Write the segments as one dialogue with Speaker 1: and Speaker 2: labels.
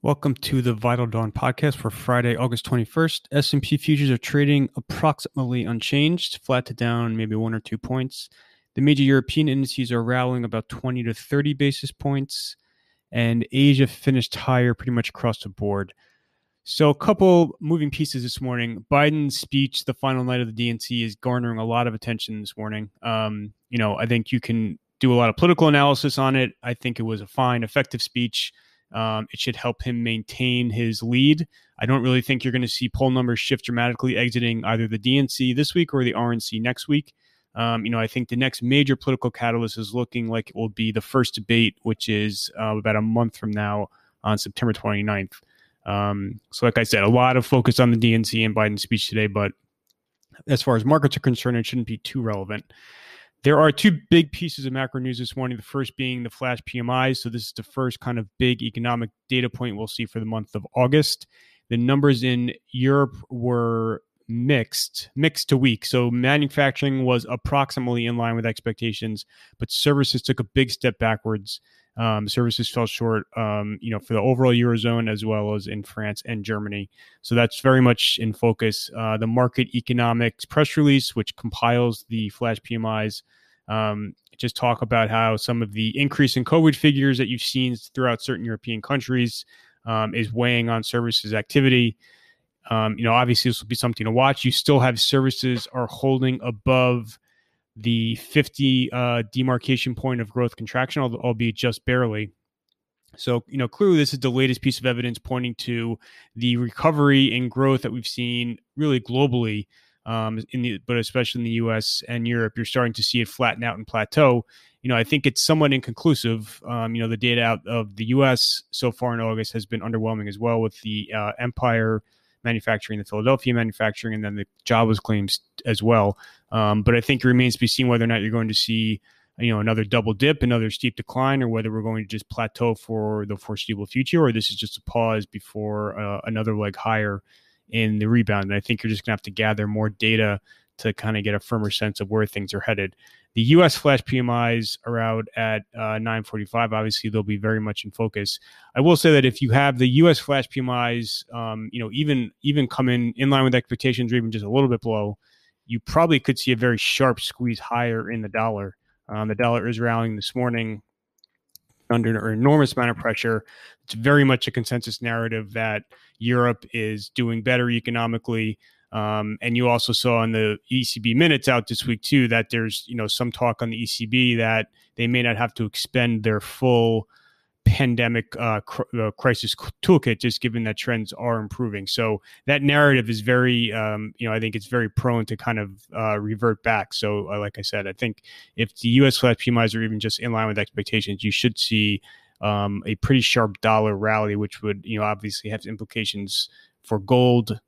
Speaker 1: Welcome to the Vital Dawn podcast for Friday, August 21st. S&P futures are trading approximately unchanged, flat to down maybe one or two points. The major European indices are rallying about 20 to 30 basis points, and Asia finished higher pretty much across the board. So, a couple moving pieces this morning. Biden's speech, the final night of the DNC, is garnering a lot of attention this morning. Um, you know, I think you can do a lot of political analysis on it. I think it was a fine, effective speech. Um, it should help him maintain his lead. I don't really think you're going to see poll numbers shift dramatically exiting either the DNC this week or the RNC next week. Um, you know, I think the next major political catalyst is looking like it will be the first debate, which is uh, about a month from now on September 29th. Um, so, like I said, a lot of focus on the DNC and Biden's speech today, but as far as markets are concerned, it shouldn't be too relevant. There are two big pieces of macro news this morning. The first being the flash PMIs. So, this is the first kind of big economic data point we'll see for the month of August. The numbers in Europe were mixed, mixed to weak. So, manufacturing was approximately in line with expectations, but services took a big step backwards. Um, services fell short, um, you know, for the overall eurozone as well as in France and Germany. So that's very much in focus. Uh, the Markit economics press release, which compiles the flash PMIs, um, just talk about how some of the increase in COVID figures that you've seen throughout certain European countries um, is weighing on services activity. Um, you know, obviously this will be something to watch. You still have services are holding above the 50 uh, demarcation point of growth contraction, albeit just barely. So, you know, clearly this is the latest piece of evidence pointing to the recovery in growth that we've seen really globally, um, in the but especially in the U.S. and Europe. You're starting to see it flatten out and plateau. You know, I think it's somewhat inconclusive. Um, you know, the data out of the U.S. so far in August has been underwhelming as well, with the uh, Empire manufacturing, the Philadelphia manufacturing, and then the jobless claims as well. Um, but I think it remains to be seen whether or not you're going to see you know another double dip, another steep decline, or whether we're going to just plateau for the foreseeable future, or this is just a pause before uh, another leg higher in the rebound. And I think you're just going to have to gather more data to kind of get a firmer sense of where things are headed. The U.S. flash PMIs are out at uh, 945. Obviously, they'll be very much in focus. I will say that if you have the U.S. flash PMIs, um, you know, even even come in in line with expectations or even just a little bit below, you probably could see a very sharp squeeze higher in the dollar. Um, the dollar is rallying this morning under an enormous amount of pressure. It's very much a consensus narrative that Europe is doing better economically. Um, and you also saw in the ECB minutes out this week too that there's you know some talk on the ECB that they may not have to expend their full pandemic uh, cr- uh, crisis toolkit, just given that trends are improving. So that narrative is very, um, you know, I think it's very prone to kind of uh, revert back. So, uh, like I said, I think if the U.S. flash PMIs are even just in line with expectations, you should see um, a pretty sharp dollar rally, which would, you know, obviously have implications for gold,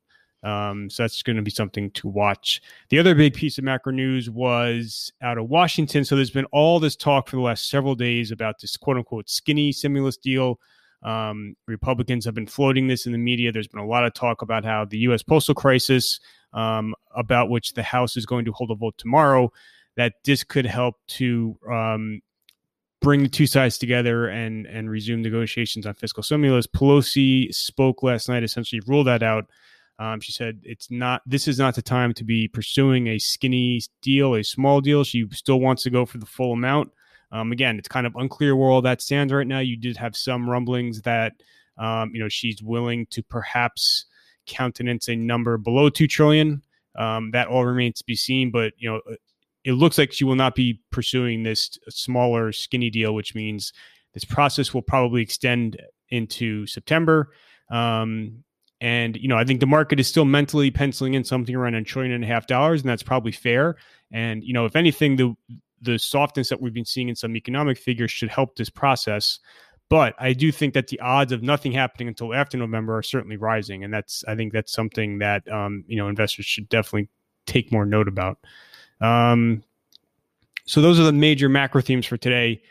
Speaker 1: um, so that's going to be something to watch. The other big piece of macro news was out of Washington. So there's been all this talk for the last several days about this quote unquote skinny stimulus deal. Um, Republicans have been floating this in the media. There's been a lot of talk about how the U.S. postal crisis, um, about which the House is going to hold a vote tomorrow, that this could help to um, bring the two sides together and and resume negotiations on fiscal stimulus. Pelosi spoke last night, essentially ruled that out. Um, she said it's not. This is not the time to be pursuing a skinny deal, a small deal. She still wants to go for the full amount. Um, again, it's kind of unclear where all that stands right now. You did have some rumblings that um, you know she's willing to perhaps countenance a number below two trillion. Um, that all remains to be seen, but you know it looks like she will not be pursuing this smaller, skinny deal, which means this process will probably extend into September. Um, and, you know, I think the market is still mentally penciling in something around a trillion and a half dollars, and that's probably fair. And, you know, if anything, the the softness that we've been seeing in some economic figures should help this process. But I do think that the odds of nothing happening until after November are certainly rising, and that's I think that's something that um, you know investors should definitely take more note about. Um, so those are the major macro themes for today.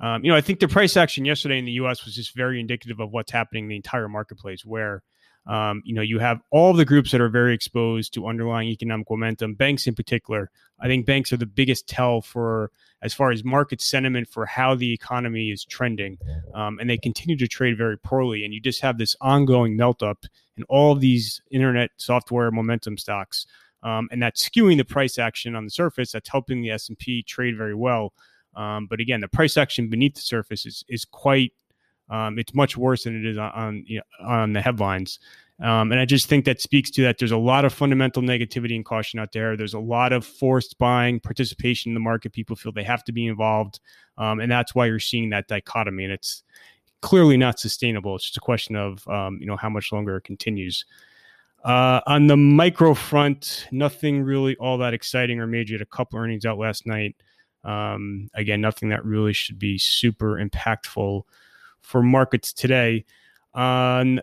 Speaker 1: Um, you know, I think the price action yesterday in the U.S. was just very indicative of what's happening in the entire marketplace, where Um, you know, you have all the groups that are very exposed to underlying economic momentum, banks in particular. I think banks are the biggest tell for as far as market sentiment for how the economy is trending. Um, and they continue to trade very poorly. And you just have this ongoing melt up in all of these internet software momentum stocks. Um, and that's skewing the price action on the surface. That's helping the S&P trade very well. Um, but again, the price action beneath the surface is, is quite um, it's much worse than it is on on, you know, on the headlines. Um, and I just think that speaks to that. There's a lot of fundamental negativity and caution out there. There's a lot of forced buying, participation in the market. People feel they have to be involved, um, and that's why you're seeing that dichotomy. And it's clearly not sustainable. It's just a question of um, you know how much longer it continues. Uh, on the micro front, nothing really all that exciting or major. Had a couple earnings out last night. Um, again, nothing that really should be super impactful for markets today. Um,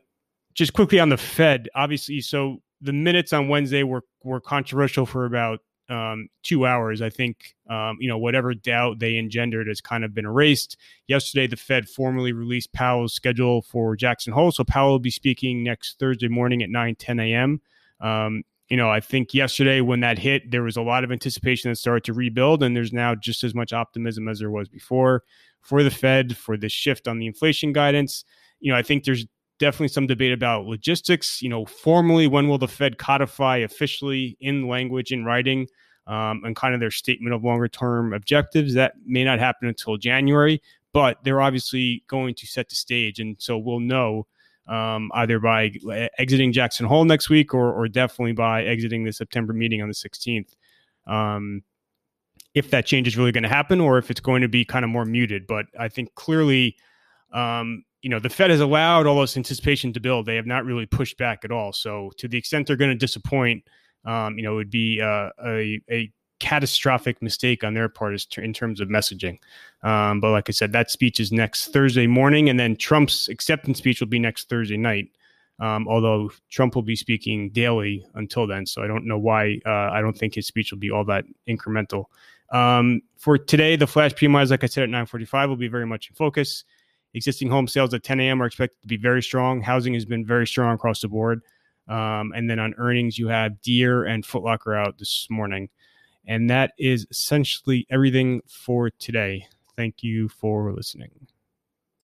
Speaker 1: just quickly on the Fed, obviously, so the minutes on Wednesday were were controversial for about um, two hours. I think um, you know whatever doubt they engendered has kind of been erased. Yesterday, the Fed formally released Powell's schedule for Jackson Hole, so Powell will be speaking next Thursday morning at 9 10 a.m. Um, you know, I think yesterday when that hit, there was a lot of anticipation that started to rebuild, and there's now just as much optimism as there was before for the Fed for the shift on the inflation guidance. You know, I think there's definitely some debate about logistics. You know, formally, when will the Fed codify officially in language in writing um, and kind of their statement of longer term objectives? That may not happen until January, but they're obviously going to set the stage. And so we'll know um, either by exiting Jackson Hole next week or, or definitely by exiting the September meeting on the 16th. Um, if that change is really going to happen or if it's going to be kind of more muted. But I think clearly, um, you know, the Fed has allowed all this anticipation to build. They have not really pushed back at all. So to the extent they're going to disappoint, um, you know, it would be uh, a, a catastrophic mistake on their part in terms of messaging. Um, but like I said, that speech is next Thursday morning, and then Trump's acceptance speech will be next Thursday night. Um, although Trump will be speaking daily until then, so I don't know why. Uh, I don't think his speech will be all that incremental. Um, for today, the flash PMIs, like I said, at 945 will be very much in focus. Existing home sales at 10 a.m. are expected to be very strong. Housing has been very strong across the board. Um, and then on earnings, you have Deere and Footlocker out this morning. And that is essentially everything for today. Thank you for listening.